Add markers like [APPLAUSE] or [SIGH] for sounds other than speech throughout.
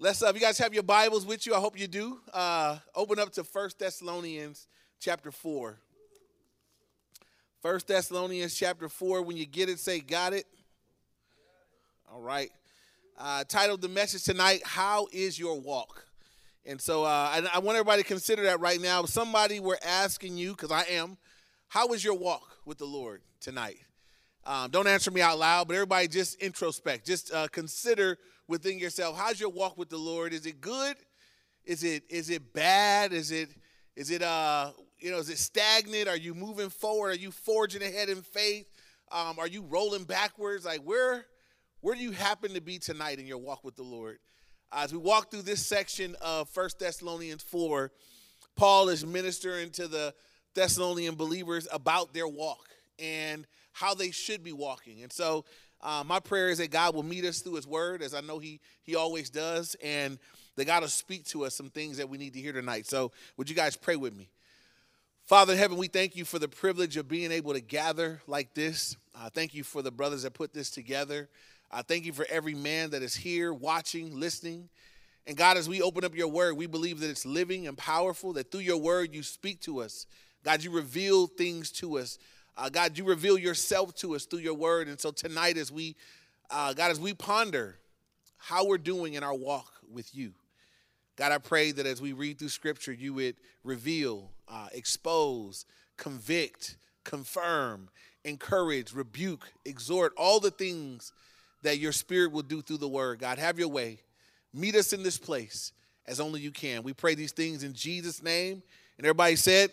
Let's, uh, if you guys have your Bibles with you, I hope you do. Uh, open up to First Thessalonians chapter 4. First Thessalonians chapter 4. When you get it, say, Got it. All right. Uh, titled the message tonight, How is Your Walk? And so uh, I, I want everybody to consider that right now. If somebody were asking you, because I am, how is your walk with the Lord tonight? Um, don't answer me out loud, but everybody just introspect. Just uh, consider within yourself. How's your walk with the Lord? Is it good? Is it is it bad? Is it is it uh you know is it stagnant? Are you moving forward? Are you forging ahead in faith? Um, are you rolling backwards? Like where where do you happen to be tonight in your walk with the Lord? As we walk through this section of First Thessalonians 4, Paul is ministering to the Thessalonian believers about their walk and how they should be walking. And so uh, my prayer is that God will meet us through His Word, as I know He He always does, and that God will speak to us some things that we need to hear tonight. So, would you guys pray with me? Father in heaven, we thank you for the privilege of being able to gather like this. Uh, thank you for the brothers that put this together. I uh, thank you for every man that is here, watching, listening. And God, as we open up your word, we believe that it's living and powerful, that through your word you speak to us. God, you reveal things to us uh, God, you reveal yourself to us through your word. And so tonight, as we, uh, God, as we ponder how we're doing in our walk with you, God, I pray that as we read through scripture, you would reveal, uh, expose, convict, confirm, encourage, rebuke, exhort, all the things that your spirit will do through the word. God, have your way. Meet us in this place as only you can. We pray these things in Jesus' name. And everybody said,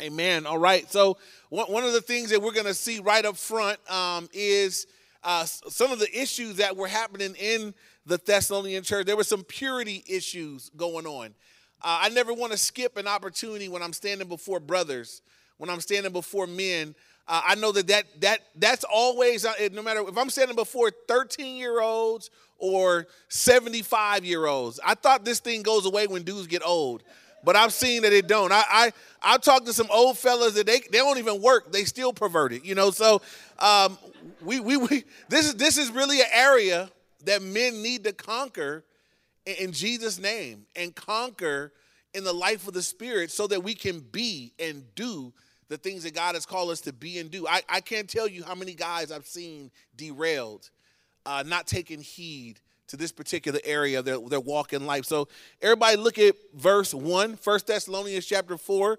Amen. All right. So one of the things that we're going to see right up front um, is uh, some of the issues that were happening in the Thessalonian church. There were some purity issues going on. Uh, I never want to skip an opportunity when I'm standing before brothers, when I'm standing before men. Uh, I know that, that that that's always uh, no matter if I'm standing before 13 year olds or 75 year olds. I thought this thing goes away when dudes get old but I've seen that it don't. I I I talked to some old fellas that they they don't even work. They still perverted, you know. So um, we, we we this is this is really an area that men need to conquer in, in Jesus' name and conquer in the life of the Spirit, so that we can be and do the things that God has called us to be and do. I, I can't tell you how many guys I've seen derailed, uh, not taking heed to this particular area of their, their walk in life. So everybody look at verse 1, 1 Thessalonians chapter 4.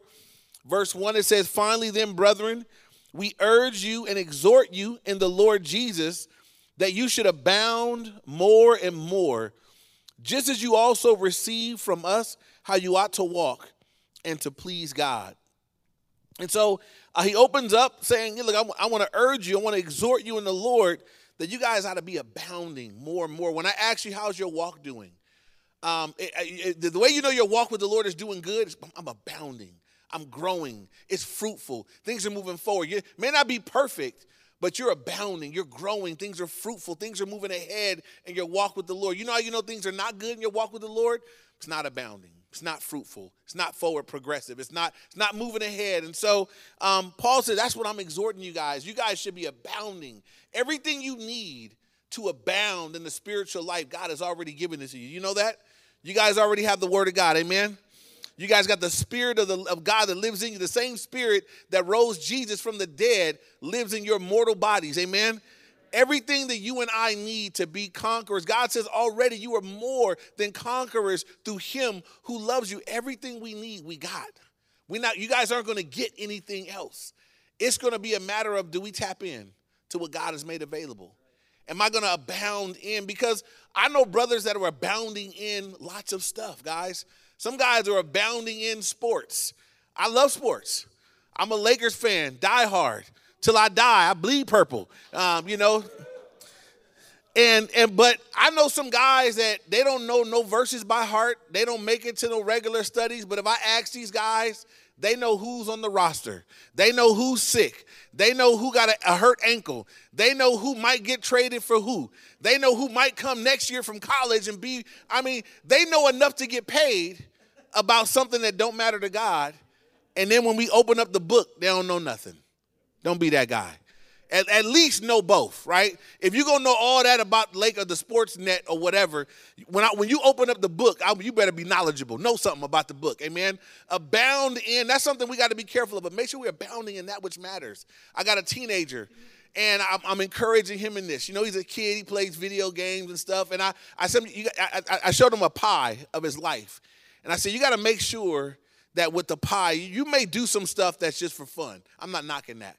Verse 1, it says, Finally, then, brethren, we urge you and exhort you in the Lord Jesus that you should abound more and more, just as you also receive from us how you ought to walk and to please God. And so uh, he opens up saying, Look, I, I want to urge you, I want to exhort you in the Lord that you guys ought to be abounding more and more. When I ask you, how's your walk doing? Um, it, it, the way you know your walk with the Lord is doing good, is I'm abounding. I'm growing. It's fruitful. Things are moving forward. You may not be perfect, but you're abounding. You're growing. Things are fruitful. Things are moving ahead in your walk with the Lord. You know how you know things are not good in your walk with the Lord? It's not abounding. It's not fruitful. It's not forward progressive. It's not, it's not moving ahead. And so um, Paul said, that's what I'm exhorting you guys. You guys should be abounding. Everything you need to abound in the spiritual life, God has already given it to you. You know that? You guys already have the word of God. Amen. You guys got the spirit of, the, of God that lives in you. The same spirit that rose Jesus from the dead lives in your mortal bodies. Amen. Everything that you and I need to be conquerors, God says already you are more than conquerors through Him who loves you. Everything we need, we got. We not. You guys aren't going to get anything else. It's going to be a matter of do we tap in to what God has made available? Am I going to abound in? Because I know brothers that are abounding in lots of stuff, guys. Some guys are abounding in sports. I love sports. I'm a Lakers fan, die hard till I die. I bleed purple, um, you know. And and but I know some guys that they don't know no verses by heart. They don't make it to no regular studies. But if I ask these guys, they know who's on the roster. They know who's sick. They know who got a, a, hurt ankle. They know who might get traded for who. They know who might come next year from college and be. I mean, they know enough to get paid about something that don't matter to God. And then when we open up the book, they don't know nothing. Don't be that guy. At, at least know both, right? If you're gonna know all that about Lake or the sports net or whatever, when I, when you open up the book, I, you better be knowledgeable. Know something about the book, amen. Abound in that's something we got to be careful of, but make sure we're abounding in that which matters. I got a teenager and I'm, I'm, encouraging him in this. You know, he's a kid. He plays video games and stuff. And I, I I, I showed him a pie of his life, and I said, you got to make sure that with the pie, you may do some stuff that's just for fun. I'm not knocking that,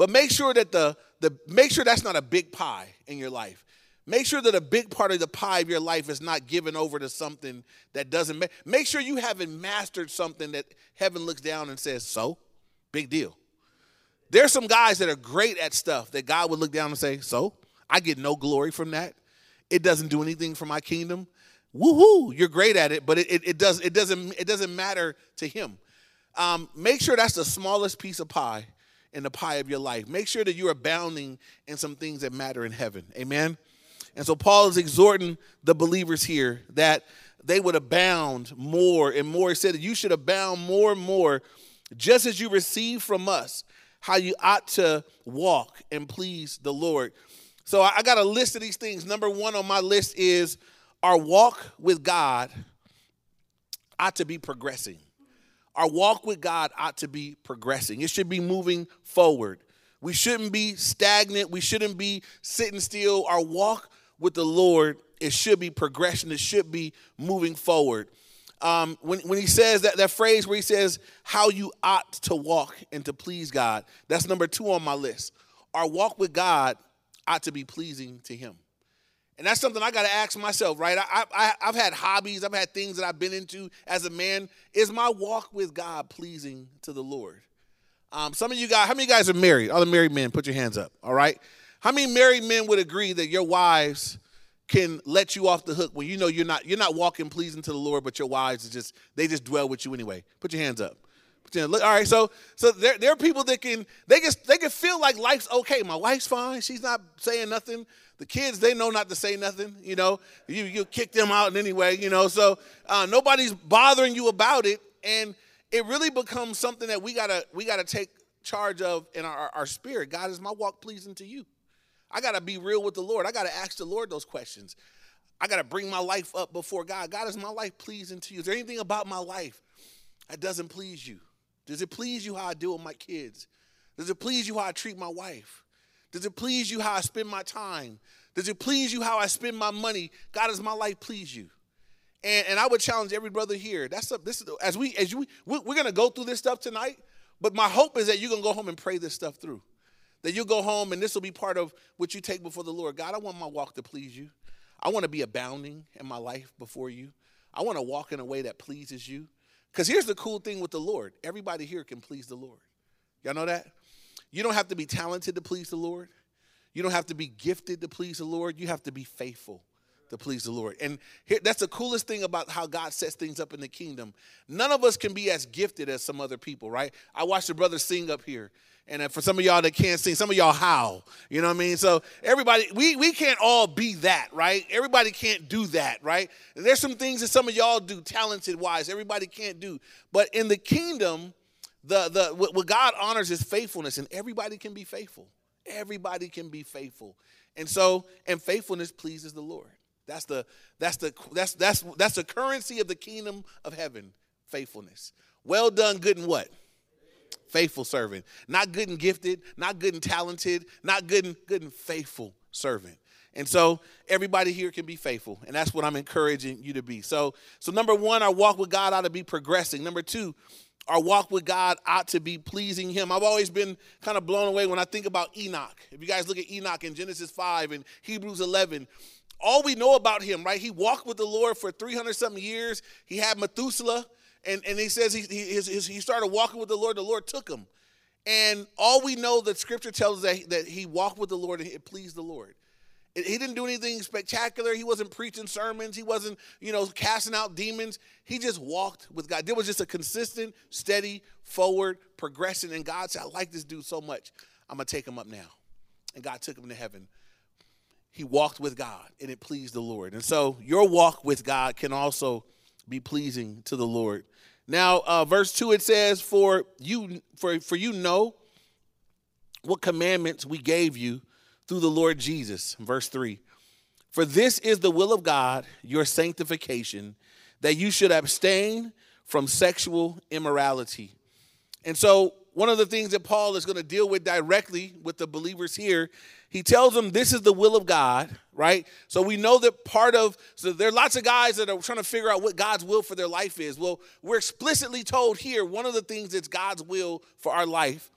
but make sure that the the make sure that's not a big pie in your life. Make sure that a big part of the pie of your life is not given over to something that doesn't make. Make sure you haven't mastered something that heaven looks down and says, "So, big deal." There's some guys that are great at stuff that God would look down and say, So, I get no glory from that. It doesn't do anything for my kingdom. Woohoo, you're great at it, but it, it, it does, it, doesn't, it doesn't matter to him. Um, make sure that's the smallest piece of pie in the pie of your life. Make sure that you're abounding in some things that matter in heaven. Amen. And so Paul is exhorting the believers here that they would abound more and more. He said that you should abound more and more, just as you receive from us how you ought to walk and please the Lord. So I got a list of these things. Number one on my list is our walk with God ought to be progressing. Our walk with God ought to be progressing. It should be moving forward. We shouldn't be stagnant. We shouldn't be sitting still. Our walk with the Lord, it should be progression. It should be moving forward um, when, when he says that, that phrase where he says how you ought to walk and to please God, that's number two on my list. Our walk with God ought to be pleasing to him. And that's something I got to ask myself, right? I, I, I've had hobbies, I've had things that I've been into as a man. Is my walk with God pleasing to the Lord? Um, some of you guys, how many guys are married? All the married men, put your hands up, all right? How many married men would agree that your wives can let you off the hook when you know you're not you're not walking pleasing to the Lord, but your wives just they just dwell with you anyway. Put your hands up. All right, so so there, there are people that can they can they can feel like life's okay. My wife's fine. She's not saying nothing. The kids they know not to say nothing. You know, you you kick them out anyway. You know, so uh, nobody's bothering you about it, and it really becomes something that we gotta we gotta take charge of in our, our spirit. God, is my walk pleasing to you? I got to be real with the Lord. I got to ask the Lord those questions. I got to bring my life up before God. God, is my life pleasing to you? Is there anything about my life that doesn't please you? Does it please you how I deal with my kids? Does it please you how I treat my wife? Does it please you how I spend my time? Does it please you how I spend my money? God, does my life please you? And, and I would challenge every brother here. That's a, this is as we as we, we're gonna go through this stuff tonight. But my hope is that you're gonna go home and pray this stuff through. That you'll go home and this will be part of what you take before the Lord. God, I want my walk to please you. I want to be abounding in my life before you. I want to walk in a way that pleases you. Because here's the cool thing with the Lord everybody here can please the Lord. Y'all know that? You don't have to be talented to please the Lord, you don't have to be gifted to please the Lord. You have to be faithful to please the Lord. And here, that's the coolest thing about how God sets things up in the kingdom. None of us can be as gifted as some other people, right? I watched the brother sing up here. And for some of y'all that can't sing, some of y'all howl. You know what I mean? So everybody, we, we can't all be that, right? Everybody can't do that, right? There's some things that some of y'all do talented wise. Everybody can't do. But in the kingdom, the, the what God honors is faithfulness, and everybody can be faithful. Everybody can be faithful. And so, and faithfulness pleases the Lord. That's the that's the that's that's that's the currency of the kingdom of heaven. Faithfulness. Well done, good and what? Faithful servant. Not good and gifted, not good and talented, not good and good and faithful servant. And so everybody here can be faithful, and that's what I'm encouraging you to be. So, so number one, our walk with God ought to be progressing. Number two, our walk with God ought to be pleasing Him. I've always been kind of blown away when I think about Enoch. If you guys look at Enoch in Genesis 5 and Hebrews 11, all we know about him, right? He walked with the Lord for 300 something years. He had Methuselah, and, and he says he, he, he started walking with the Lord. The Lord took him. And all we know that scripture tells us that, that he walked with the Lord and it pleased the Lord. He didn't do anything spectacular. He wasn't preaching sermons. He wasn't, you know, casting out demons. He just walked with God. There was just a consistent, steady, forward progression. And God said, I like this dude so much. I'm going to take him up now. And God took him to heaven he walked with God and it pleased the Lord. And so your walk with God can also be pleasing to the Lord. Now, uh, verse 2 it says, For you, for, for you know what commandments we gave you through the Lord Jesus. Verse 3 For this is the will of God, your sanctification, that you should abstain from sexual immorality. And so, one of the things that Paul is going to deal with directly with the believers here, he tells them this is the will of God, right? So we know that part of so there are lots of guys that are trying to figure out what God's will for their life is. Well, we're explicitly told here one of the things that's God's will for our life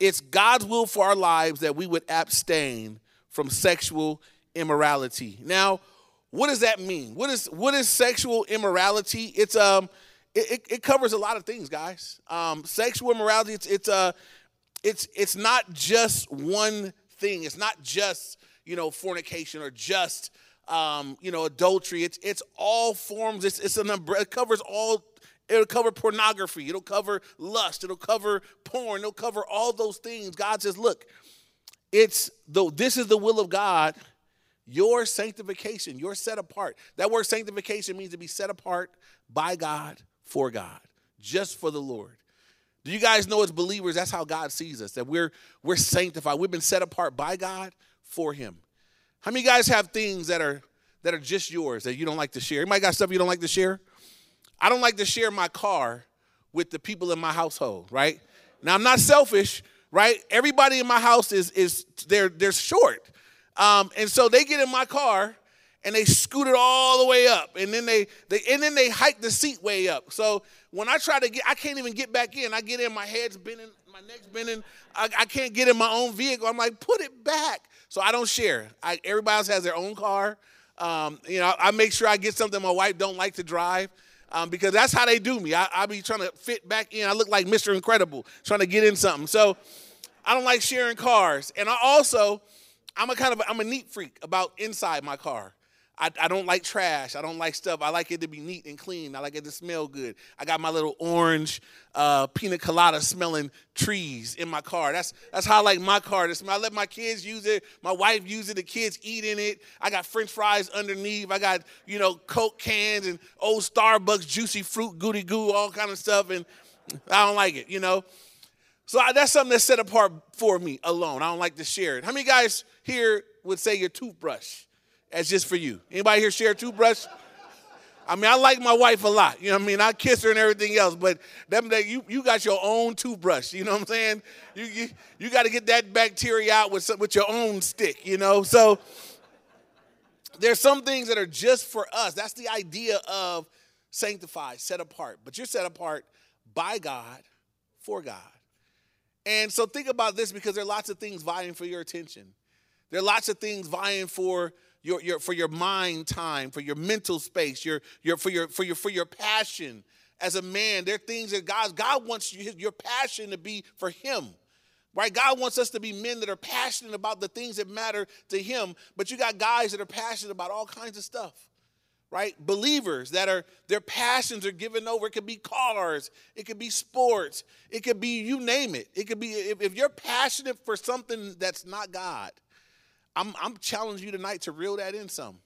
it's God's will for our lives that we would abstain from sexual immorality. Now, what does that mean? What is what is sexual immorality? It's um it, it covers a lot of things, guys. Um, sexual immorality, it's it's uh it's it's not just one thing. It's not just, you know, fornication or just um, you know, adultery. It's it's all forms, it's it's an umbrella, it covers all It'll cover pornography. It'll cover lust. It'll cover porn. It'll cover all those things. God says, look, it's the this is the will of God. Your sanctification, you're set apart. That word sanctification means to be set apart by God for God, just for the Lord. Do you guys know as believers, that's how God sees us, that we're we're sanctified. We've been set apart by God for Him. How many guys have things that are that are just yours that you don't like to share? Anybody got stuff you don't like to share? I don't like to share my car with the people in my household, right? Now I'm not selfish, right? Everybody in my house is is they're they're short. Um, and so they get in my car and they scoot it all the way up and then they, they and then they hike the seat way up. So when i try to get i can't even get back in. I get in my head's bending my neck's bending. I, I can't get in my own vehicle. I'm like put it back. So i don't share. I, everybody else has their own car. Um, you know I, I make sure i get something my wife don't like to drive um, because that's how they do me. I, I be trying to fit back in. I look like Mr. Incredible, trying to get in something. So I don't like sharing cars. And I also, I'm a kind of, I'm a neat freak about inside my car. I, I, don't like trash. I don't like stuff. I like it to be neat and clean. I like it to smell good. I got my little orange uh, pina colada smelling trees in my car. That's that's how I like my car to smell. I let my kids use it. My wife use it. The kids eat in it. I got French fries underneath. I got you know Coke cans and old Starbucks juicy fruit goody goo all kind of stuff. And I don't like it. You know. So I, that's something that's set apart for me alone. I don't like to share it. How many guys here would say your toothbrush? That's just for you. Anybody here share a toothbrush? I mean, I like my wife a lot. You know what I mean? I kiss her and everything else, but them that you you got your own toothbrush. You know what I'm saying? You you, you got to get that bacteria out with some, with your own stick. You know, so there's some things that are just for us. That's the idea of sanctified, set apart. But you're set apart by God for God. And so think about this because there are lots of things vying for your attention. There are lots of things vying for your, your, for your mind time, for your mental space, your, your, for, your, for, your, for your passion. As a man, there are things that God, God wants you, your passion to be for Him. Right? God wants us to be men that are passionate about the things that matter to Him, but you got guys that are passionate about all kinds of stuff. Right? Believers that are, their passions are given over. It could be cars, it could be sports, it could be you name it. It could be, if, if you're passionate for something that's not God, I'm, I'm challenging you tonight to reel that in some.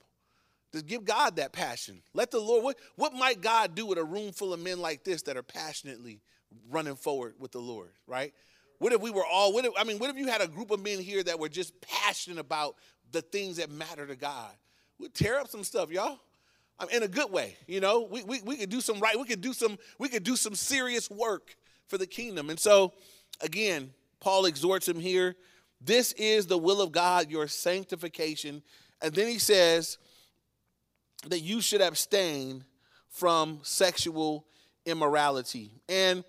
Just give God that passion. Let the Lord, what, what might God do with a room full of men like this that are passionately running forward with the Lord, right? What if we were all, what if, I mean, what if you had a group of men here that were just passionate about the things that matter to God? We'd tear up some stuff, y'all. I mean, in a good way, you know. We, we, we could do some right, we could do some, we could do some serious work for the kingdom. And so, again, Paul exhorts him here this is the will of God, your sanctification. And then he says that you should abstain from sexual immorality. And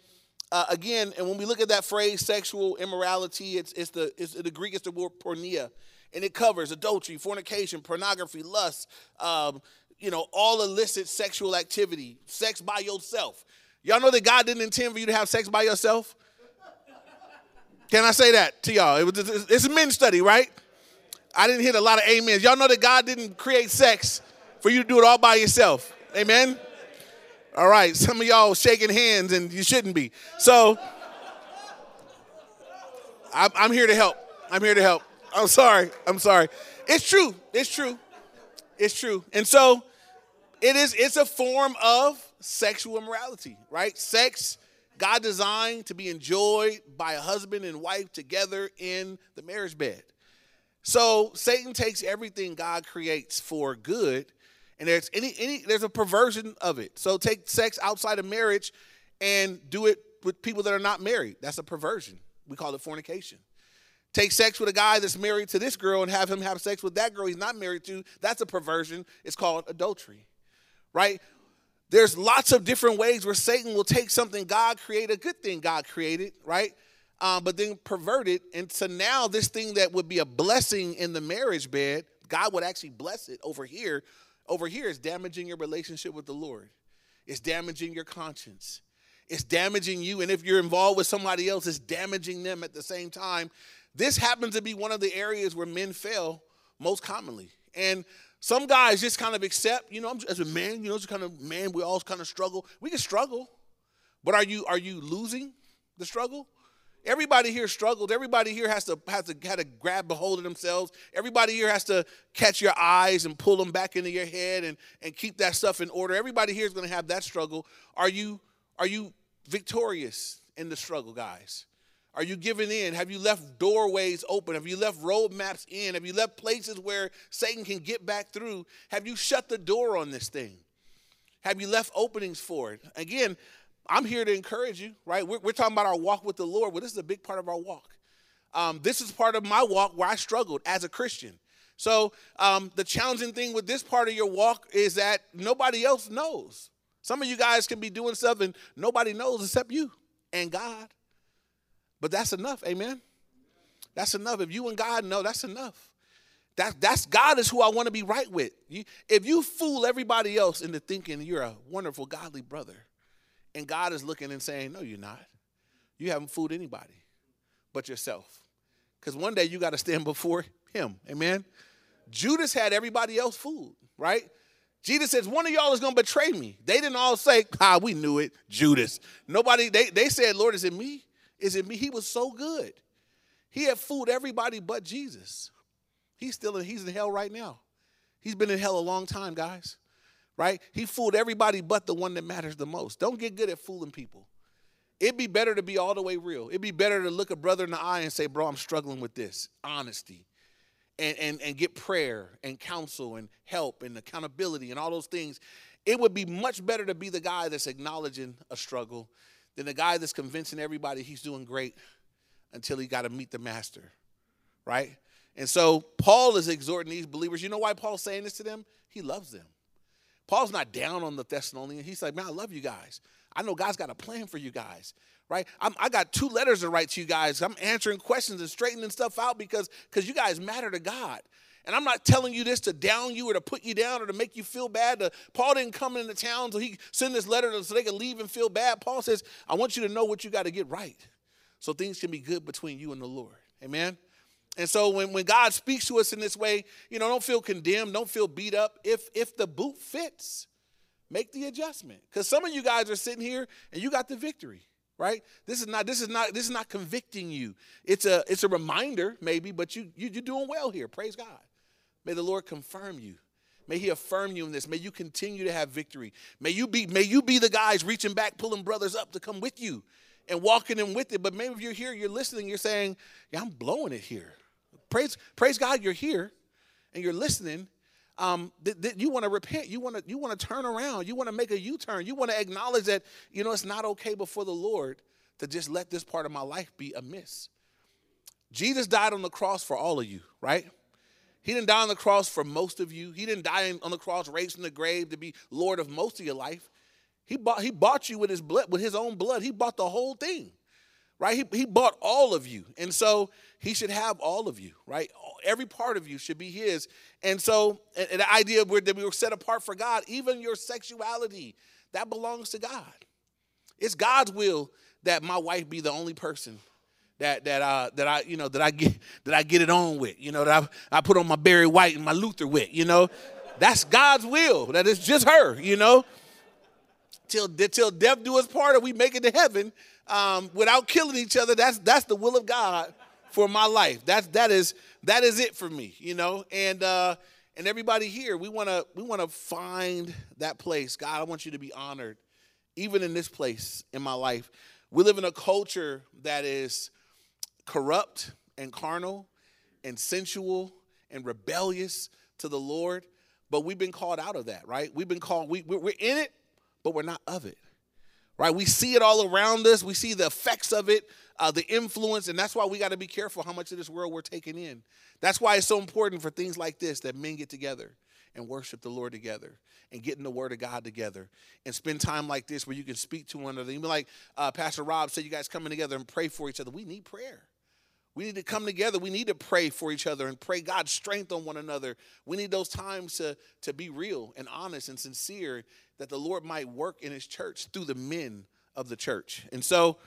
uh, again, and when we look at that phrase, sexual immorality, it's, it's the it's, the Greek is the word porneia, and it covers adultery, fornication, pornography, lust, um, you know, all illicit sexual activity, sex by yourself. Y'all know that God didn't intend for you to have sex by yourself. Can I say that to y'all? It was, it's a men's study, right? I didn't hit a lot of amens. Y'all know that God didn't create sex for you to do it all by yourself. Amen? All right, some of y'all shaking hands and you shouldn't be. So, I'm here to help. I'm here to help. I'm sorry. I'm sorry. It's true. It's true. It's true. And so, it is. It's a form of sexual immorality, right? Sex God designed to be enjoyed by a husband and wife together in the marriage bed. So Satan takes everything God creates for good, and there's any any there's a perversion of it. So take sex outside of marriage and do it with people that are not married. That's a perversion. We call it fornication. Take sex with a guy that's married to this girl and have him have sex with that girl he's not married to. That's a perversion. It's called adultery. Right? There's lots of different ways where Satan will take something God created, a good thing God created, right? Um, but then pervert it. And so now this thing that would be a blessing in the marriage bed, God would actually bless it over here. Over here is damaging your relationship with the Lord. It's damaging your conscience. It's damaging you. And if you're involved with somebody else, it's damaging them at the same time. This happens to be one of the areas where men fail most commonly. And some guys just kind of accept, you know, as a man, you know, it's kind of man, we all kind of struggle. We can struggle, but are you are you losing the struggle? Everybody here struggles. Everybody here has to has to had to grab a hold of themselves. Everybody here has to catch your eyes and pull them back into your head and, and keep that stuff in order. Everybody here is going to have that struggle. Are you are you victorious in the struggle, guys? Are you giving in? Have you left doorways open? Have you left roadmaps in? Have you left places where Satan can get back through? Have you shut the door on this thing? Have you left openings for it? Again, I'm here to encourage you, right? We're, we're, talking about our walk with the Lord. Well, this is a big part of our walk. Um, this is part of my walk where I struggled as a Christian. So, um, the challenging thing with this part of your walk is that nobody else knows. Some of you guys can be doing stuff and nobody knows except you and God. But that's enough, amen? That's enough. If you and God know, that's enough. That, that's God is who I want to be right with. You, if you fool everybody else into thinking you're a wonderful, godly brother, and God is looking and saying, No, you're not. You haven't fooled anybody but yourself. Because one day you got to stand [LAUGHS] before him. Amen. Judas had everybody else fooled, right? Jesus says, one of y'all is to betray me. They didn't all say, ah, we knew it, Judas. Nobody, they, they said, Lord, is it me? Is it me? He was so good. He had fooled everybody but Jesus. He's still in, he's in hell right now. He's been in hell a long time, guys. Right? He fooled everybody but the one that matters the most. Don't get good at fooling people. It'd be better to be all the way real. It'd be better to look a brother in the eye and say, bro, I'm struggling with this. Honesty. And, and, and get prayer and counsel and help and accountability and all those things. It would be much better to be the guy that's acknowledging a struggle than the guy that's convincing everybody he's doing great until he got to meet the master, right? And so Paul is exhorting these believers. You know why Paul's saying this to them? He loves them. Paul's not down on the Thessalonians. He's like, man, I love you guys. I know God's got a plan for you guys, right? I'm, i got two letters to write to you guys. I'm answering questions and straightening stuff out because because you guys matter to God. And I'm not telling you this to down you or to put you down or to make you feel bad. Paul didn't come into town so he send this letter so they could leave and feel bad. Paul says, I want you to know what you got to get right so things can be good between you and the Lord. Amen. And so when, when God speaks to us in this way, you know, don't feel condemned, don't feel beat up. If if the boot fits, make the adjustment. Because some of you guys are sitting here and you got the victory right this is not this is not this is not convicting you it's a it's a reminder maybe but you, you you're doing well here praise god May the Lord confirm you. May He affirm you in this. May you continue to have victory. May you be, may you be the guys reaching back, pulling brothers up to come with you and walking them with it. But maybe if you're here, you're listening, you're saying, Yeah, I'm blowing it here. Praise, praise God, you're here and you're listening. Um, th- th- you want to repent. You want to you want to turn around. You want to make a U-turn. You want to acknowledge that you know it's not okay before the Lord to just let this part of my life be amiss. Jesus died on the cross for all of you, right? He didn't die on the cross for most of you. He didn't die on the cross raised from the grave to be Lord of most of your life. He bought, he bought you with his blood, with his own blood. He bought the whole thing. Right? He, he bought all of you. And so he should have all of you, right? Every part of you should be his. And so and, the idea that we were set apart for God, even your sexuality, that belongs to God. It's God's will that my wife be the only person that that uh that I you know that I get [LAUGHS] that I get it on with. You know that I I put on my Barry White and my Luther with. You know, that's God's will. That it's just her. You know, till till death do us part, or we make it to heaven um, without killing each other. That's that's the will of God for my life. That's that is that is it for me. You know, and. uh and everybody here, we want to we want to find that place. God, I want you to be honored, even in this place in my life We live in a culture that is corrupt and carnal and sensual and rebellious to the Lord, but we've been called out of that, right? We've been called, we, we're in it, but we're not of it, right? We see it all around us, we see the effects of it, uh, the influence, and that's why we got to be careful how much of this world we're taking in. That's why it's so important for things like this that men get together and worship the Lord together and get in the Word of God together and spend time like this where you can speak to one another. Even like uh, Pastor Rob said, you guys coming together and pray for each other. We need prayer. We need to come together. We need to pray for each other and pray God's strength on one another. We need those times to, to be real and honest and sincere that the Lord might work in his church through the men of the church. And so,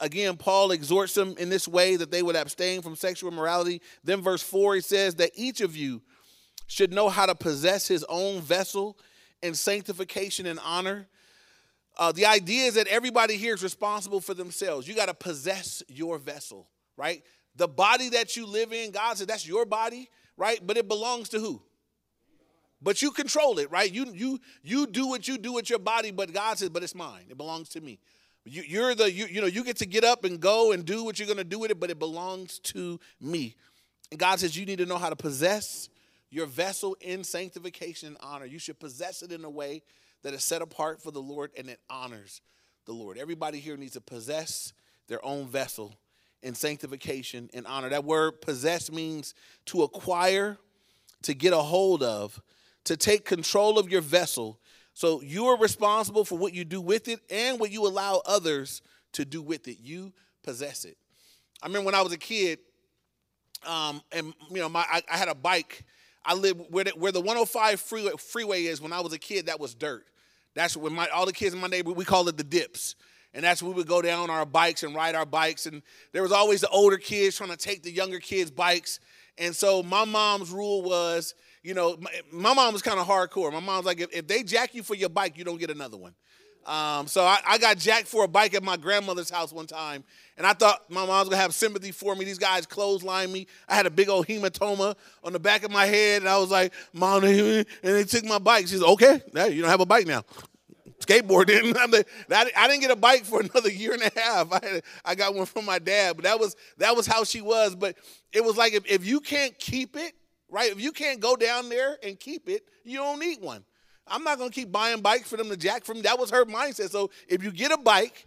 again, Paul exhorts them in this way that they would abstain from sexual immorality. Then, verse 4, he says that each of you should know how to possess his own vessel in sanctification and honor. Uh, the idea is that everybody here is responsible for themselves. You got to possess your vessel, right? The body that you live in, God said that's your body, right? But it belongs to who? But you control it, right? You you you do what you do with your body, but God says, but it's mine. It belongs to me. You, you're the you, you know you get to get up and go and do what you're gonna do with it, but it belongs to me. And God says you need to know how to possess your vessel in sanctification and honor. You should possess it in a way that is set apart for the Lord and it honors the Lord. Everybody here needs to possess their own vessel in sanctification and honor. That word possess means to acquire, to get a hold of, to take control of your vessel. So you are responsible for what you do with it and what you allow others to do with it. You possess it. I remember when I was a kid, um, and you know, my I, I, had a bike. I lived where the, where the 105 freeway, freeway is. When I was a kid, that was dirt. That's when my all the kids in my neighborhood we call it the dips and that's where we would go down on our bikes and ride our bikes. And there was always the older kids trying to take the younger kids bikes. And so my mom's rule was you know my, my mom was kind of hardcore. My mom's like if, if, they jack you for your bike you don't get another one. Um, so I, I, got jacked for a bike at my grandmother's house one time. And i thought my mom's to have sympathy for me. These guys clotheslined me. I had a big old hematoma on the back of my head. And i was like mom [LAUGHS] and they took my bike. She's like, okay you don't have a bike now skateboarding. [LAUGHS] I didn't get a bike for [LAUGHS] another year and a half. I, I got one from my dad, but that was that was how she was. But it was like if, if you can't keep it, right? If you can't go down there and keep it, you don't need one. I'm not gonna keep buying bikes for them to jack from. That was her mindset. So if you get a bike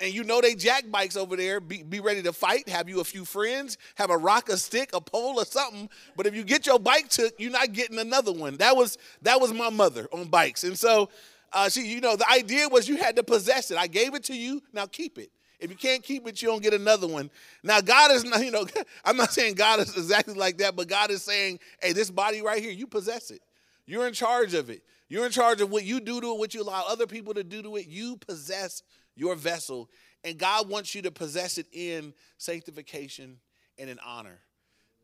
and you know they jack bikes over there, be, be ready to fight, have you a few friends, have a rock, a stick, a pole, or something. But if you get your bike took, you're not getting another one. That was that was my mother on bikes. And so uh, she, you know, the idea was you had to possess it. I gave it to you, now keep it. If you can't keep it, you don't get another one. Now, God is not, [LAUGHS] you know, [LAUGHS] I'm not saying God is exactly like that, but God is saying, hey, this body right here, you possess it. You're in charge of it. You're in charge of what you do to it, what you allow other people to do to it. You possess your vessel, and God wants you to possess it in sanctification and in honor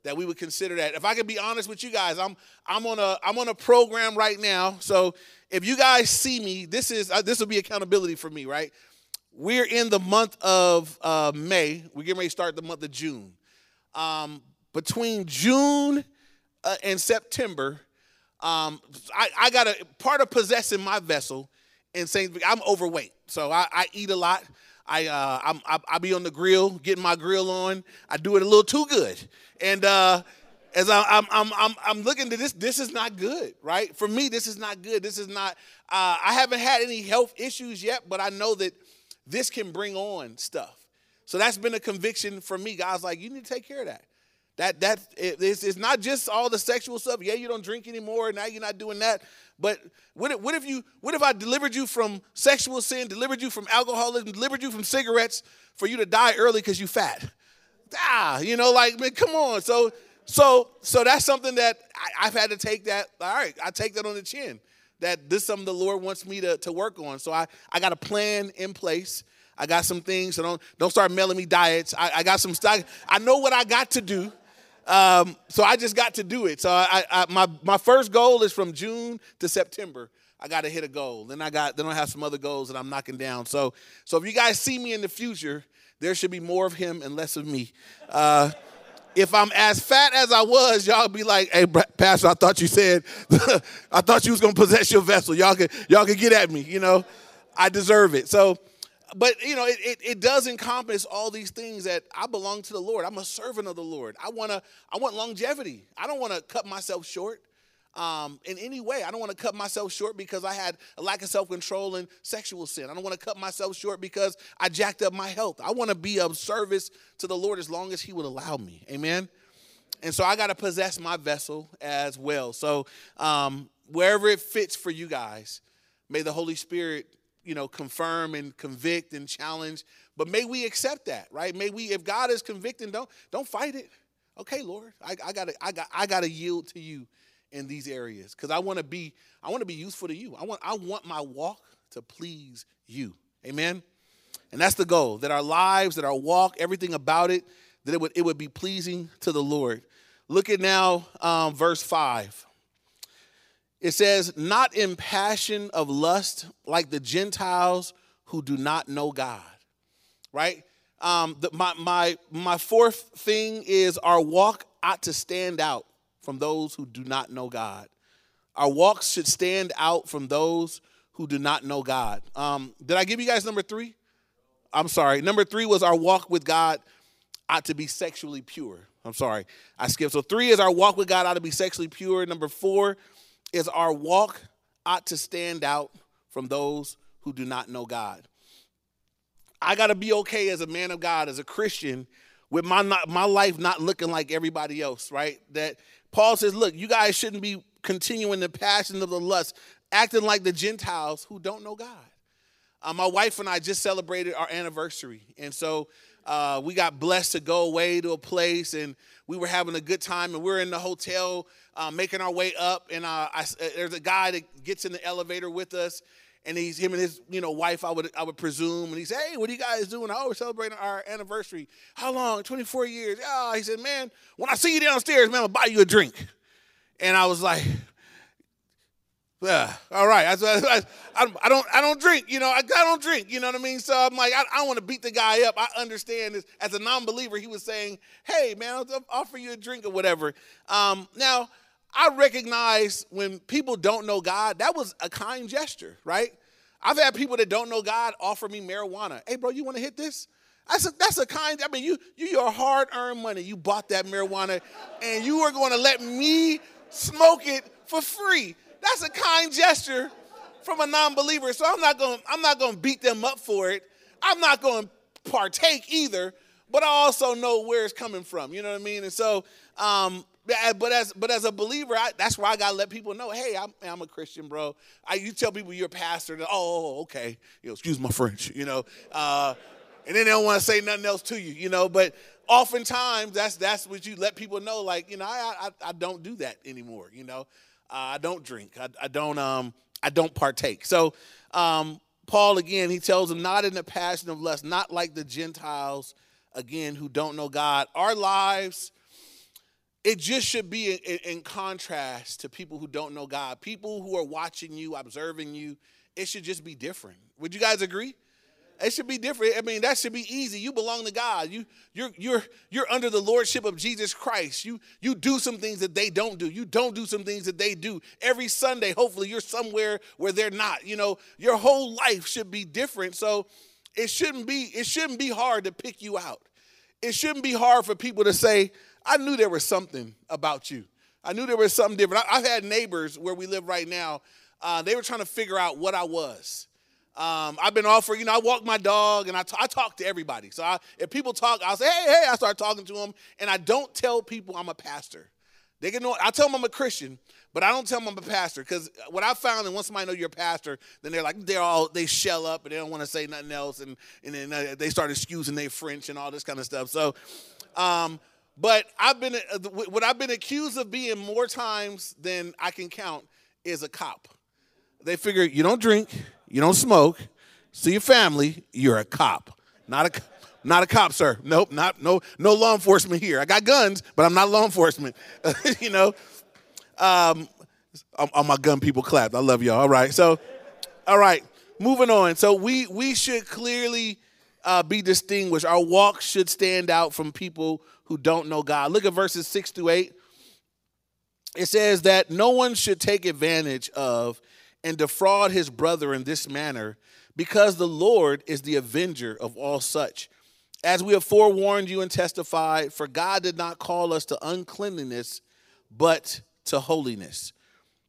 that we would consider that. If I could be honest with you guys, I'm I'm on a I'm on a program right now. So if you guys see me, this is uh, this will be accountability for me, right? We're in the month of uh, May. We're getting ready to start the month of June. Um, between June uh, and September, um, I, I got a part of possessing my vessel and saying I'm overweight, so I, I eat a lot. I uh, I'm, I, I be on the grill, getting my grill on. I do it a little too good, and uh, as I, I'm, I'm, I'm, I'm looking to this, this is not good, right? For me, this is not good. This is not. Uh, I haven't had any health issues yet, but I know that this can bring on stuff. So that's been a conviction for me. Guys, like you need to take care of that. That that it's, it's not just all the sexual stuff. Yeah, you don't drink anymore. Now you're not doing that. But what if, what if you what if I delivered you from sexual sin, delivered you from alcoholism, delivered you from cigarettes for you to die early because you fat? Ah, you know, like man, come on. So so so that's something that I, have had to take that. All right, I take that on the chin. That this is something the Lord wants me to, to work on. So I, I got a plan in place. I got some things. So don't don't start mailing me diets. I, I got some stuff. I know what I got to do. Um, so I just got to do it. So I, I, my my first goal is from June to September. I got to hit a goal. Then I got then I have some other goals that I'm knocking down. So so if you guys see me in the future, there should be more of him and less of me. Uh, if I'm as fat as I was, y'all be like, "Hey, Pastor, I thought you said, [LAUGHS] I thought you was gonna possess your vessel. Y'all could y'all could get at me. You know, I deserve it." So but you know, it, it, it, does encompass all these things that I belong to the Lord. I'm a servant of the Lord. I wanna I want longevity. I don't want to cut myself short um, in any way. I don't want to cut myself short because I had a lack of self control and sexual sin. I don't want to cut myself short because I jacked up my health. I want to be of service to the Lord as long as He would allow me. Amen. And so I got to possess my vessel as well. So um, wherever it fits for you guys, may the Holy Spirit, you know, confirm and convict and challenge. But may we accept that, right? May we, if God is convicting, don't don't fight it. Okay, Lord, I, I gotta I got I gotta yield to you in these areas because I want to be I want to be useful to you. I want I want my walk to please you. Amen. And that's the goal that our lives, that our walk, everything about it, that it would it would be pleasing to the Lord. Look at now um, verse five. It says, "Not in passion of lust like the Gentiles who do not know God." Right. Um, the, my my my fourth thing is our walk ought to stand out from those who do not know God. Our walks should stand out from those who do not know God. Um, did I give you guys number three? I'm sorry. Number three was our walk with God ought to be sexually pure. I'm sorry. I skipped. So three is our walk with God ought to be sexually pure. Number four is our walk ought to stand out from those who do not know God. I got to be okay as a man of God, as a Christian, with my not, my life not looking like everybody else, right? That Paul says, look, you guys shouldn't be continuing the passion of the lust, acting like the Gentiles who don't know God. Uh, my wife and I just celebrated our anniversary. And so uh, we got blessed to go away to a place and we were having a good time. And we are in the hotel uh, making our way up. And uh, I, there's a guy that gets in the elevator with us and he's him and his you know wife I would I would presume and he said hey what are you guys doing oh we're celebrating our anniversary how long 24 years oh he said man when I see you downstairs man I'll buy you a drink and I was like yeah, all right. I, I, I, don't I don't drink, you know. I, I don't drink, you know what I mean. So I'm like, I, I don't want to beat the guy up. I understand this. As a non-believer, he was saying, "Hey, man, I'll offer you a drink or whatever." Um, now I recognize when people don't know God, that was a kind gesture, right? I've had people that don't know God offer me marijuana. Hey, bro, you want to hit this? That's a, that's a kind, I mean, you, you your hard earned money. You bought that marijuana and you are going to let me smoke it for free. That's a kind gesture from a non-believer. So I'm not going I'm not going to beat them up for it. I'm not going to partake either, but I also know where it's coming from. You know what I mean? And so um, but as but as a believer, I, that's why I gotta let people know. Hey, I'm, I'm a Christian, bro. I, you tell people you're a pastor. Oh, oh, okay. You know, excuse my French. You know, uh, and then they don't want to say nothing else to you. You know, but oftentimes that's that's what you let people know. Like, you know, I I, I don't do that anymore. You know, I don't drink. I, I don't um I don't partake. So um, Paul again, he tells them not in the passion of lust, not like the Gentiles again who don't know God. Our lives it just should be in, in, contrast to people who don't know God, people who are watching you, observing you. It should just be different. Would you guys agree? It should be different. I mean, that should be easy. You belong to God. You you're you're you're under the lordship of Jesus Christ. You you do some things that they don't do. You don't do some things that they do. Every Sunday, hopefully you're somewhere where they're not. You know, your whole life should be different. So it shouldn't be it shouldn't be hard to pick you out. It shouldn't be hard for people to say, I knew there was something about you. I knew there was something different. I, have had neighbors where we live right now. Uh, they were trying to figure out what I was. Um, I've been offered, you know, I walk my dog and I, t- I talk to everybody. So I, if people talk, I'll say, hey, hey, I start talking to them. And I don't tell people I'm a pastor. They can know, I tell them I'm a Christian, but I don't tell them I'm a pastor because what I found, and once somebody know you're a pastor, then they're like they're all they shell up and they don't want to say nothing else, and and then uh, they start excusing their French and all this kind of stuff. So, um, but I've been uh, what I've been accused of being more times than I can count is a cop. They figure you don't drink, you don't smoke, see your family, you're a cop. Not a not a cop, sir. Nope, not no no law enforcement here. I got guns, but I'm not law enforcement. [LAUGHS] you know, um, all my gun people clapped. I love y'all. All right, so all right, moving on. So we we should clearly uh, be distinguished. Our walk should stand out from people who don't know God. Look at verses 6 through 8. It says that no one should take advantage of and defraud his brother in this manner, because the Lord is the avenger of all such. As we have forewarned you and testified, for God did not call us to uncleanliness, but to holiness.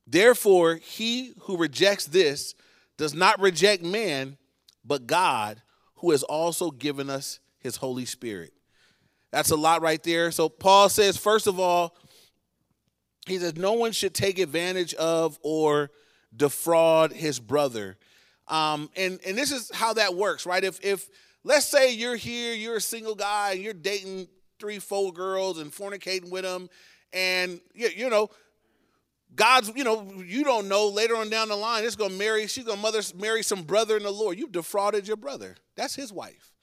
Therefore, he who rejects this does not reject man, but God, who has also given us his Holy Spirit. That's a lot right there. So, Paul says, first of all, he says, no one should take advantage of or defraud his brother. Um, and, and this is how that works, right? If, if let's say you're here, you're a single guy, and you're dating three, four girls and fornicating with them, and you, you know, God's, you know, you don't know later on down the line, it's gonna marry, she's gonna mother marry some brother in the Lord. You've defrauded your brother. That's his wife.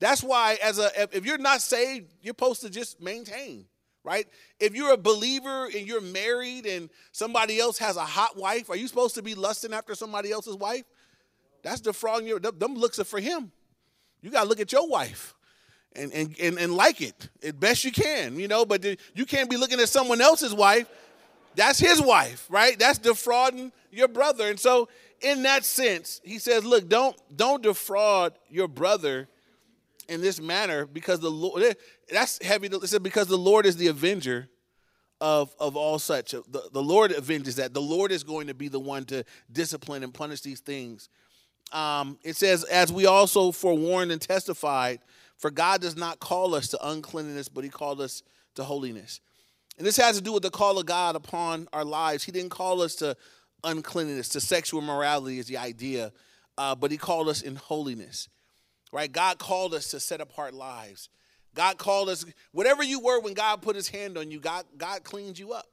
That's why, as a if you're not saved, you're supposed to just maintain, right? If you're a believer and you're married and somebody else has a hot wife, are you supposed to be lusting after somebody else's wife? That's defrauding your them looks are for him. You gotta look at your wife and and and, and like it as best you can, you know, but you can't be looking at someone else's wife that's his wife, right? That's defrauding your brother. And so in that sense, he says, look, don't don't defraud your brother in this manner because the Lord eh, that's heavy. It said because the Lord is the avenger of of all such. The, the Lord avenges that. The Lord is going to be the one to discipline and punish these things. Um, it says, as we also forewarned and testified, for God does not call us to uncleanness, but He called us to holiness. And this has to do with the call of God upon our lives. He didn't call us to uncleanness, to sexual morality is the idea, uh, but He called us in holiness, right? God called us to set apart lives. God called us, whatever you were when God put His hand on you, God, God cleaned you up.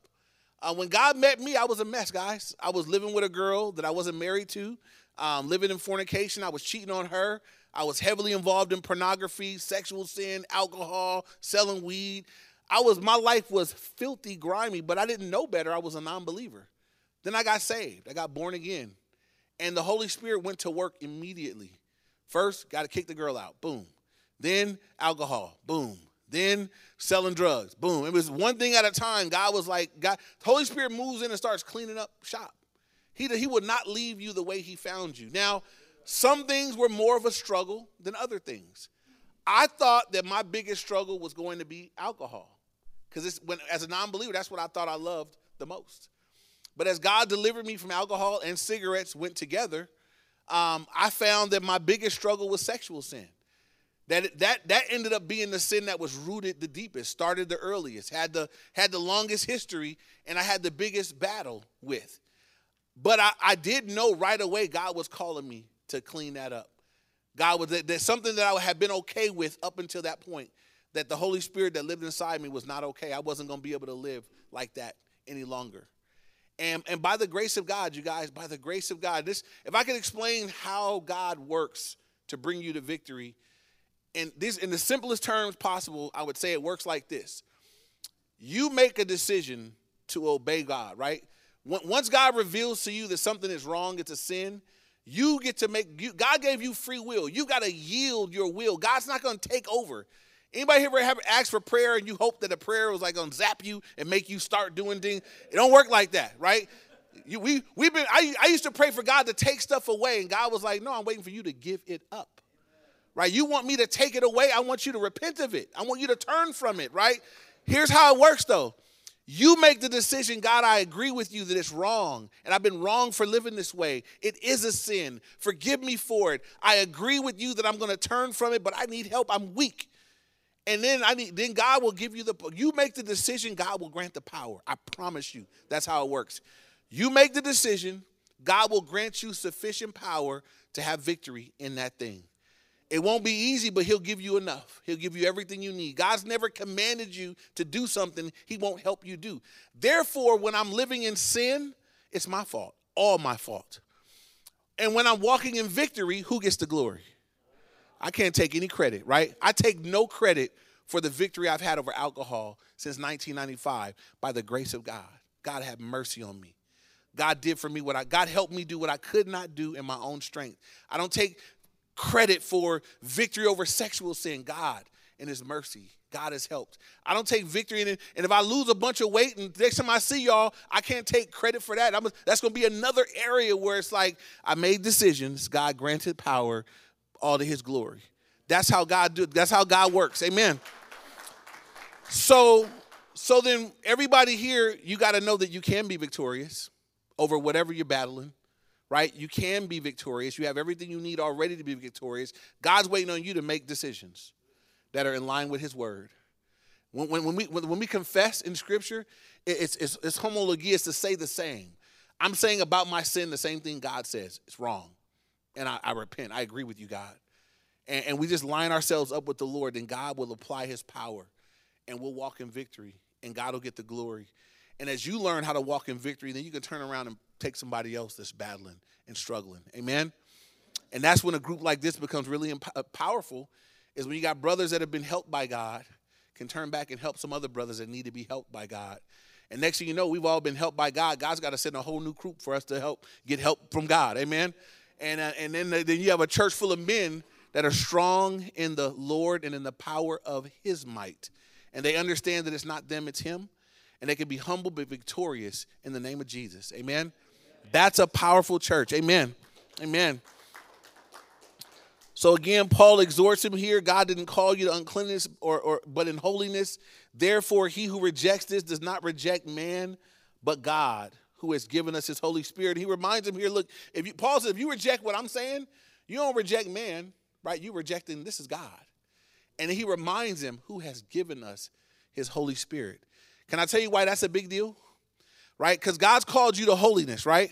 Uh, when God met me, I was a mess, guys. I was living with a girl that I wasn't married to, um, living in fornication. I was cheating on her. I was heavily involved in pornography, sexual sin, alcohol, selling weed. I was my life was filthy, grimy, but I didn't know better. I was a non-believer. Then I got saved. I got born again. And the Holy Spirit went to work immediately. First, got to kick the girl out. Boom. Then alcohol. Boom. Then selling drugs. Boom. It was one thing at a time. God was like, God, Holy Spirit moves in and starts cleaning up shop. He, he would not leave you the way he found you. Now, some things were more of a struggle than other things. I thought that my biggest struggle was going to be alcohol. Because as a non-believer, that's what I thought I loved the most. But as God delivered me from alcohol and cigarettes went together, um, I found that my biggest struggle was sexual sin. That, that that ended up being the sin that was rooted the deepest, started the earliest, had the had the longest history, and I had the biggest battle with. But I, I did know right away God was calling me to clean that up. God was there's something that I had been okay with up until that point that the Holy Spirit that lived inside me was not okay. I wasn't going to be able to live like that any longer. And, and by the grace of God, you guys, by the grace of God, this if I could explain how God works to bring you to victory, in this in the simplest terms possible, I would say it works like this. You make a decision to obey God, right? Once God reveals to you that something is wrong, it's a sin, you get to make you, God gave you free will. You got to yield your will. God's not going to take over. Anybody here ever have asked for prayer and you hope that a prayer was like gonna zap you and make you start doing things? It don't work like that, right? You, we we've been. I, I used to pray for God to take stuff away, and God was like, "No, I'm waiting for you to give it up." Right? You want me to take it away? I want you to repent of it. I want you to turn from it. Right? Here's how it works, though. You make the decision, God, I agree with you that it's wrong, and I've been wrong for living this way. It is a sin. Forgive me for it. I agree with you that I'm going to turn from it, but I need help. I'm weak. And then I need then God will give you the you make the decision, God will grant the power. I promise you. That's how it works. You make the decision, God will grant you sufficient power to have victory in that thing. It won't be easy, but he'll give you enough. He'll give you everything you need. God's never commanded you to do something he won't help you do. Therefore, when I'm living in sin, it's my fault, all my fault. And when I'm walking in victory, who gets the glory? I can't take any credit, right? I take no credit for the victory I've had over alcohol since 1995 by the grace of God. God have mercy on me. God did for me what I God helped me do what I could not do in my own strength. I don't take credit for victory over sexual sin. God in His mercy. God has helped. I don't take victory in it. And if I lose a bunch of weight and next time I see y'all, I can't take credit for that. I'm, that's going to be another area where it's like I made decisions, God granted power, all to His glory. That's how God do. That's how God works. Amen. So, so then everybody here, you got to know that you can be victorious over whatever you're battling right? You can be victorious. You have everything you need already to be victorious. God's waiting on you to make decisions that are in line with His word. When, when, when we, when we confess in Scripture, it's, it's, it's homologeo to say the same. I'm saying about my sin the same thing God says. It's wrong. And I, I repent. I agree with you, God. And, and we just line ourselves up with the Lord, then God will apply His power and we'll walk in victory, and God will get the glory. And as you learn how to walk in victory, then you can turn around and take somebody else that's battling and struggling. Amen. And that's when a group like this becomes really uh, powerful is when you got brothers that have been helped by God can turn back and help some other brothers that need to be helped by God. And next thing you know, we've all been helped by God. God's got to send a whole new group for us to help get help from God. Amen. And uh, and then then you have a church full of men that are strong in the Lord and in the power of His might, and they understand that it's not them, it's Him, and they can be humble but victorious in the name of Jesus. Amen. That's a powerful church. Amen. Amen. So again, Paul exhorts him here. God didn't call you to uncleanness or, or but in holiness. Therefore, he who rejects this does not reject man, but God, who has given us his Holy Spirit. He reminds him here, look, if you Paul says, if you reject what I'm saying, you don't reject man, right? You rejecting this is God. And he reminds him who has given us his Holy Spirit. Can I tell you why that's a big deal? Right? Because God's called you to holiness, right?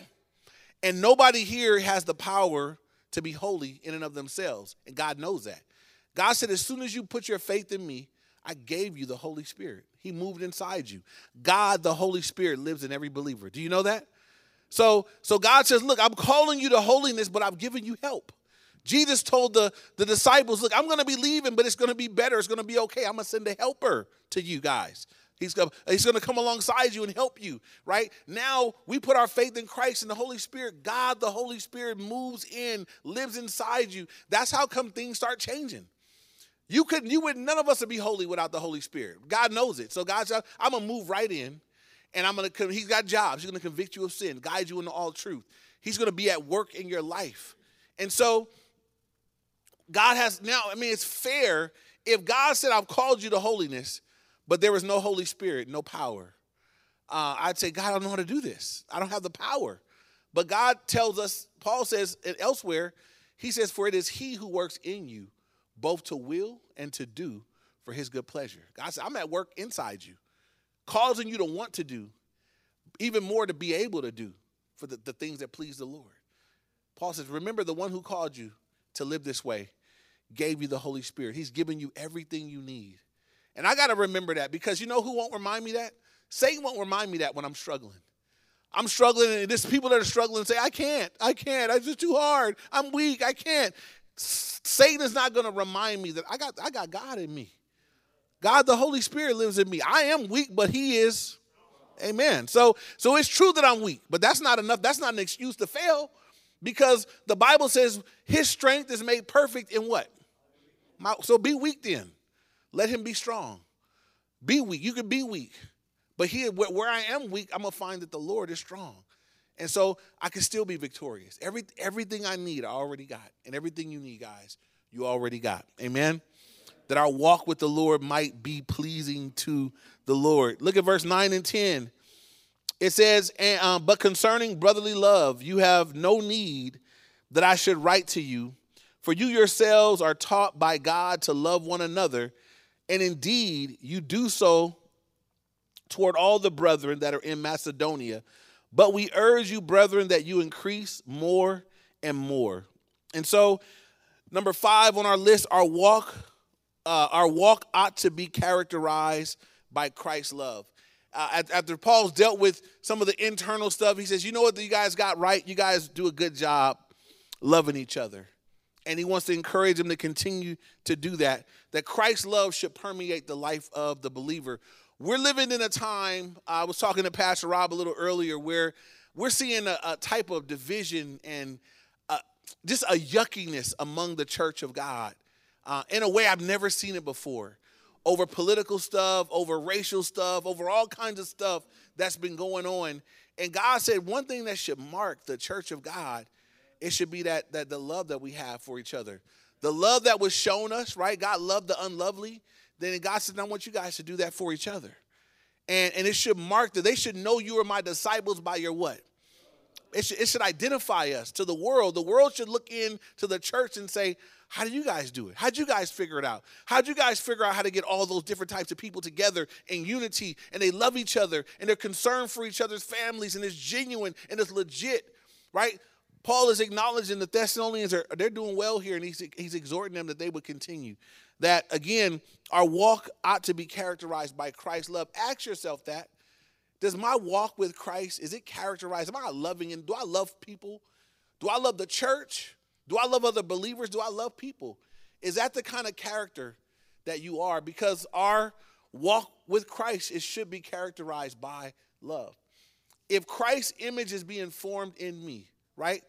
And nobody here has the power to be holy in and of themselves. And God knows that. God said, as soon as you put your faith in me, I gave you the Holy Spirit. He moved inside you. God, the Holy Spirit, lives in every believer. Do you know that? So, so God says, Look, I'm calling you to holiness, but I've given you help. Jesus told the, the disciples, Look, I'm going to be leaving, but it's going to be better. It's going to be okay. I'm going to send a helper to you guys. He's going, he's to come alongside you and help you, right? Now we put our faith in Christ and the Holy Spirit. God, the Holy Spirit, moves in, lives inside you. That's how come things start changing. You couldn't, you would, none of us would be holy without the Holy Spirit. God knows it. So God I'm gonna move right in, and I'm gonna, he's got jobs. He's gonna convict you of sin, guide you into all truth. He's gonna be at work in your life. And so God has now, I mean, it's fair if God said, I've called you to holiness, but there was no Holy Spirit, no power. Uh, I'd say, God, I don't know how to do this. I don't have the power. But God tells us, Paul says elsewhere, he says, For it is he who works in you, both to will and to do for his good pleasure. God said, I'm at work inside you, causing you to want to do, even more to be able to do for the, the things that please the Lord. Paul says, Remember the one who called you to live this way, gave you the Holy Spirit. He's given you everything you need and I got to remember that because you know who won't remind me that? Satan won't remind me that when I'm struggling. I'm struggling, and there's people that are struggling and say, I can't, I can't, it's just too hard, I'm weak, I can't. Satan is not going to remind me that I got, I got God in me. God, the Holy Spirit lives in me. I am weak, but He is. Amen. So, so it's true that I'm weak, but that's not enough. That's not an excuse to fail, because the Bible says His strength is made perfect in what? My, so be weak then. Let him be strong. Be weak. You can be weak. But here, where I am weak, I'm going to find that the Lord is strong. And so I can still be victorious. Every, everything I need, I already got. And everything you need, guys, you already got. Amen? That our walk with the Lord might be pleasing to the Lord. Look at verse 9 and 10. It says, um, But concerning brotherly love, you have no need that I should write to you, for you yourselves are taught by God to love one another and indeed, you do so toward all the brethren that are in Macedonia. But we urge you, brethren, that you increase more and more. And so, number five on our list, our walk, uh, our walk ought to be characterized by Christ's love. Uh, after Paul's dealt with some of the internal stuff, he says, "You know what you guys got right? You guys do a good job loving each other." And he wants to encourage them to continue to do that that christ's love should permeate the life of the believer we're living in a time i was talking to pastor rob a little earlier where we're seeing a, a type of division and uh, just a yuckiness among the church of god uh, in a way I've never seen it before over political stuff, over racial stuff, over all kinds of stuff that's been going on. And God said one thing that should mark the church of God, it should be that that the love that we have for each other. The love that was shown us, right? God loved the unlovely. Then God said, I want you guys to do that for each other. And, and it should mark that they should know you are my disciples by your what? It should, it should identify us to the world. The world should look in to the church and say, how do you guys do it? How'd you guys figure it out? How'd you guys figure out how to get all those different types of people together in unity and they love each other and they're concerned for each other's families and it's genuine and it's legit, right? Paul is acknowledging the Thessalonians are they're doing well here and he's, he's exhorting them that they would continue. That again, our walk ought to be characterized by Christ's love. Ask yourself that. Does my walk with Christ, is it characterized? Am I loving and do I love people? Do I love the church? Do I love other believers? Do I love people? Is that the kind of character that you are? Because our walk with Christ it should be characterized by love. If Christ's image is being formed in me, right?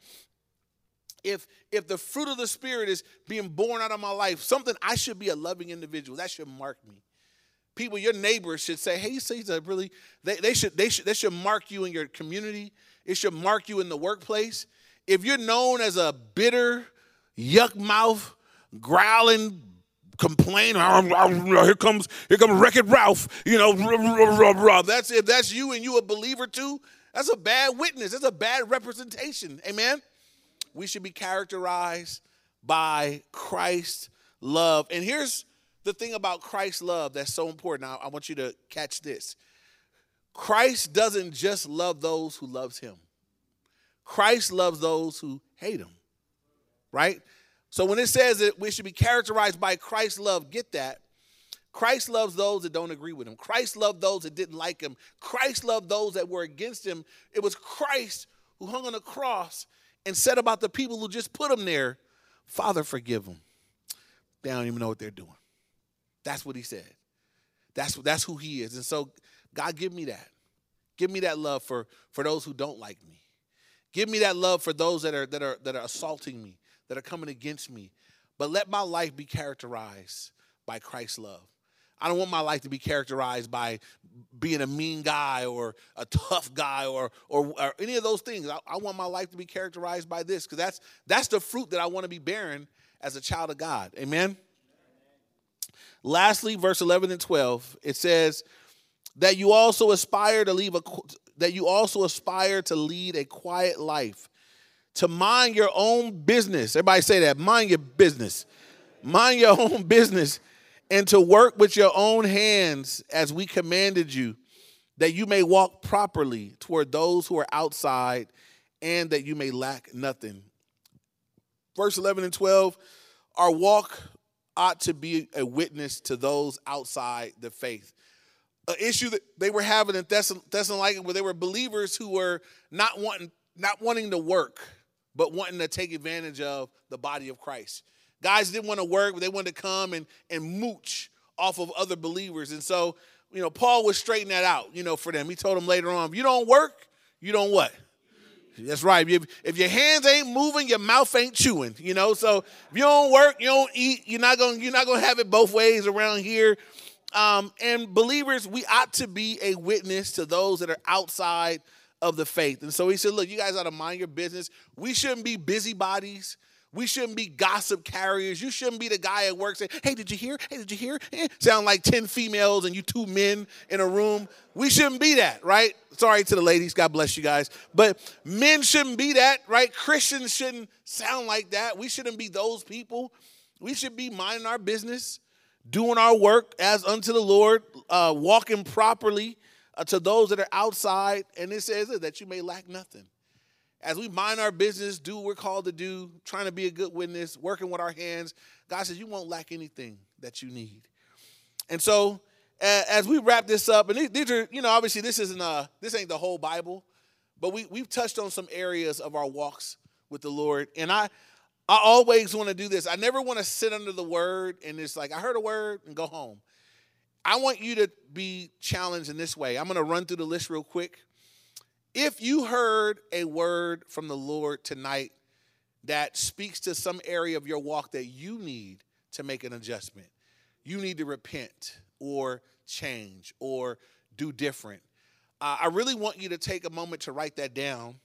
If if the fruit of the spirit is being born out of my life, something I should be a loving individual. That should mark me. People, your neighbors should say, "Hey, Caesar, really." They, they should they should they should mark you in your community. It should mark you in the workplace if you're known as a bitter, yuck mouth, growling, complain. Ah, ah, ah, here comes here comes Wreck It Ralph. You know, [LAUGHS] that's if that's you and you a believer too. That's a bad witness. That's a bad representation. Amen. We should be characterized by Christ's love. And here's the thing about Christ's love that's so important. I want you to catch this. Christ doesn't just love those who loves him. Christ loves those who hate him, right? So when it says that we should be characterized by Christ's love, get that. Christ loves those that don't agree with him. Christ loved those that didn't like him. Christ loved those that were against him. It was Christ who hung on the cross and said about the people who just put him there, Father, forgive them. They don't even know what they're doing. That's what he said. That's, that's who he is. And so, God, give me that. Give me that love for, for those who don't like me. Give me that love for those that are that are that are assaulting me, that are coming against me. But let my life be characterized by Christ's love. I don't want my life to be characterized by being a mean guy or a tough guy or or, or any of those things. I, I want my life to be characterized by this because that's that's the fruit that I want to be bearing as a child of God. Amen. Lastly, verse 11 and 12, it says that you also aspire to leave a that you also aspire to lead a quiet life, to mind your own business. Everybody say that mind your business. Mind your own business and to work with your own hands as we commanded you, that you may walk properly toward those who are outside and that you may lack nothing. Verse 11 and 12 our walk ought to be a witness to those outside the faith an issue that they were having in Thessalonica where they were believers who were not wanting not wanting to work, but wanting to take advantage of the body of Christ. Guys didn't want to work, but they wanted to come and, and mooch off of other believers. And so, you know, Paul was straightening that out, you know, for them. He told them later on, if you don't work, you don't what? That's right. If, if your hands ain't moving, your mouth ain't chewing. You know, so if you don't work, you don't eat. You're not gonna you're not gonna have it both ways around here. Um, and believers, we ought to be a witness to those that are outside of the faith. And so he said, Look, you guys ought to mind your business. We shouldn't be busybodies. We shouldn't be gossip carriers. You shouldn't be the guy at work saying, Hey, did you hear? Hey, did you hear? Eh, sound like 10 females and you two men in a room. We shouldn't be that, right? Sorry to the ladies. God bless you guys. But men shouldn't be that, right? Christians shouldn't sound like that. We shouldn't be those people. We should be minding our business doing our work as unto the Lord, uh, walking properly uh, to those that are outside. And it says that you may lack nothing. As we mind our business, do what we're called to do, trying to be a good witness, working with our hands, God says you won't lack anything that you need. And so, as we wrap this up, and these are, you know, obviously this isn't a, this ain't the whole Bible, but we we've touched on some areas of our walks with the Lord. And I I always want to do this. I never want to sit under the word and it's like, I heard a word and go home. I want you to be challenged in this way. I'm going to run through the list real quick. If you heard a word from the Lord tonight that speaks to some area of your walk that you need to make an adjustment. You need to repent or change or do different. Uh, I really want you to take a moment to write that down,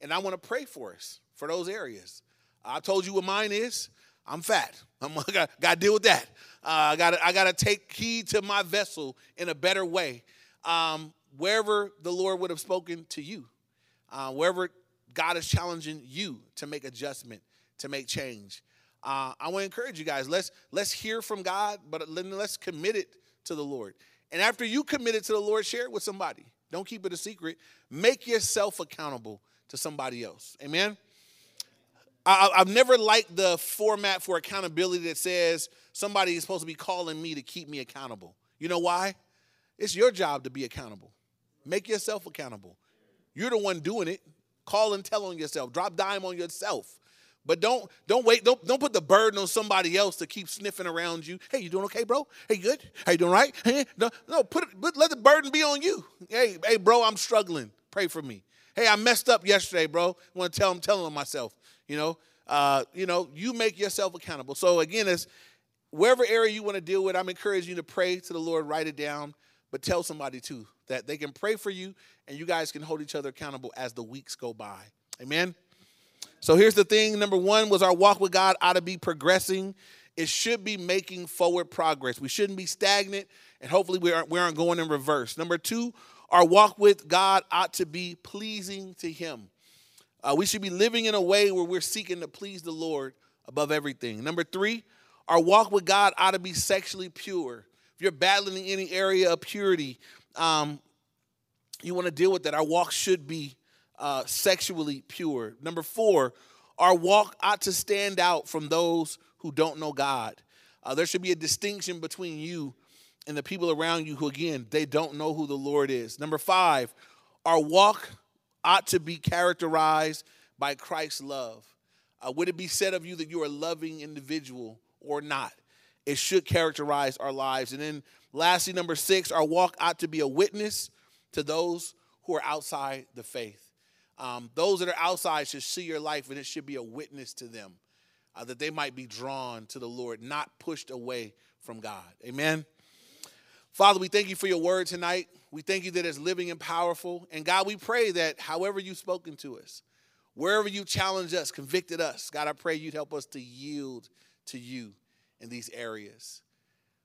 and I want to pray for us for those areas. I told you what mine is. I'm fat. I'm [LAUGHS] got to deal with that. Uh, I got I got to take heed to my vessel in a better way. Um, wherever the Lord would have spoken to you, uh, wherever God is challenging you to make adjustment, to make change. Uh, I want to encourage you guys. Let's let's hear from God, but let's commit it to the Lord. And after you commit it to the Lord, share it with somebody. Don't keep it a secret. Make yourself accountable to somebody else. Amen. I, have never liked the format for accountability that says somebody is supposed to be calling me to keep me accountable. You know why? It's your job to be accountable. Make yourself accountable. You're the one doing it. Call and tell on yourself. Drop dime on yourself. But don't don't wait. Don't don't put the burden on somebody else to keep sniffing around you. Hey, you doing okay, bro? Hey, good. How you doing right? Hey, no, no. Put it. Let the burden be on you. Hey, hey, bro, I'm struggling. Pray for me. Hey, I messed up yesterday, bro. Want to tell him, telling on myself. You know, uh, you know, you make yourself accountable. So again, as wherever area you want to deal with, I'm encouraging you to pray to the Lord, write it down, but tell somebody too that they can pray for you and you guys can hold each other accountable as the weeks go by. Amen. So here's the thing. Number one was our walk with God ought to be progressing. It should be making forward progress. We shouldn't be stagnant, and hopefully we aren't, we aren't going in reverse. Number two, our walk with God ought to be pleasing to Him. Uh, we should be living in a way where we're seeking to please the Lord above everything. Number three, our walk with God ought to be sexually pure. If you're battling any area of purity, um, you want to deal with that. Our walk should be uh, sexually pure. Number four, our walk ought to stand out from those who don't know God. Uh, there should be a distinction between you and the people around you who, again, they don't know who the Lord is. Number five, our walk ought to be characterized by Christ's love. Uh, would it be said of you that you're a loving individual or not? It should characterize our lives. And then, lastly, number six, our walk ought to be a witness to those who are outside the faith. Um, those that are outside should see your life, and it should be a witness to them uh, that they might be drawn to the Lord, not pushed away from God. Amen. Father, we thank you for your word tonight. We thank you that it's living and powerful. And God, we pray that however you've spoken to us, wherever you challenge us, convicted us, God, I pray you'd help us to yield to you in these areas.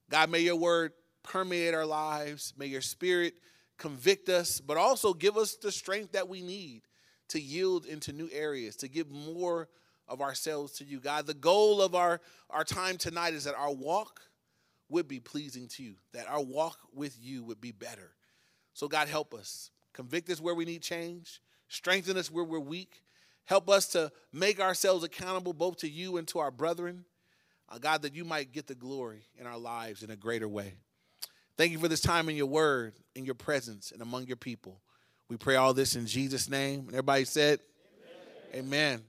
God, may your word permeate our lives. May your spirit convict us, but also give us the strength that we need to yield into new areas, to give more of ourselves to you. God, the goal of our, our time tonight is that our walk would be pleasing to you, that our walk with you would be better. So, God, help us. Convict us where we need change, strengthen us where we're weak. Help us to make ourselves accountable both to you and to our brethren. Uh, God, that you might get the glory in our lives in a greater way. Thank you for this time in your word, in your presence, and among your people. We pray all this in Jesus' name. And everybody said, Amen. Amen.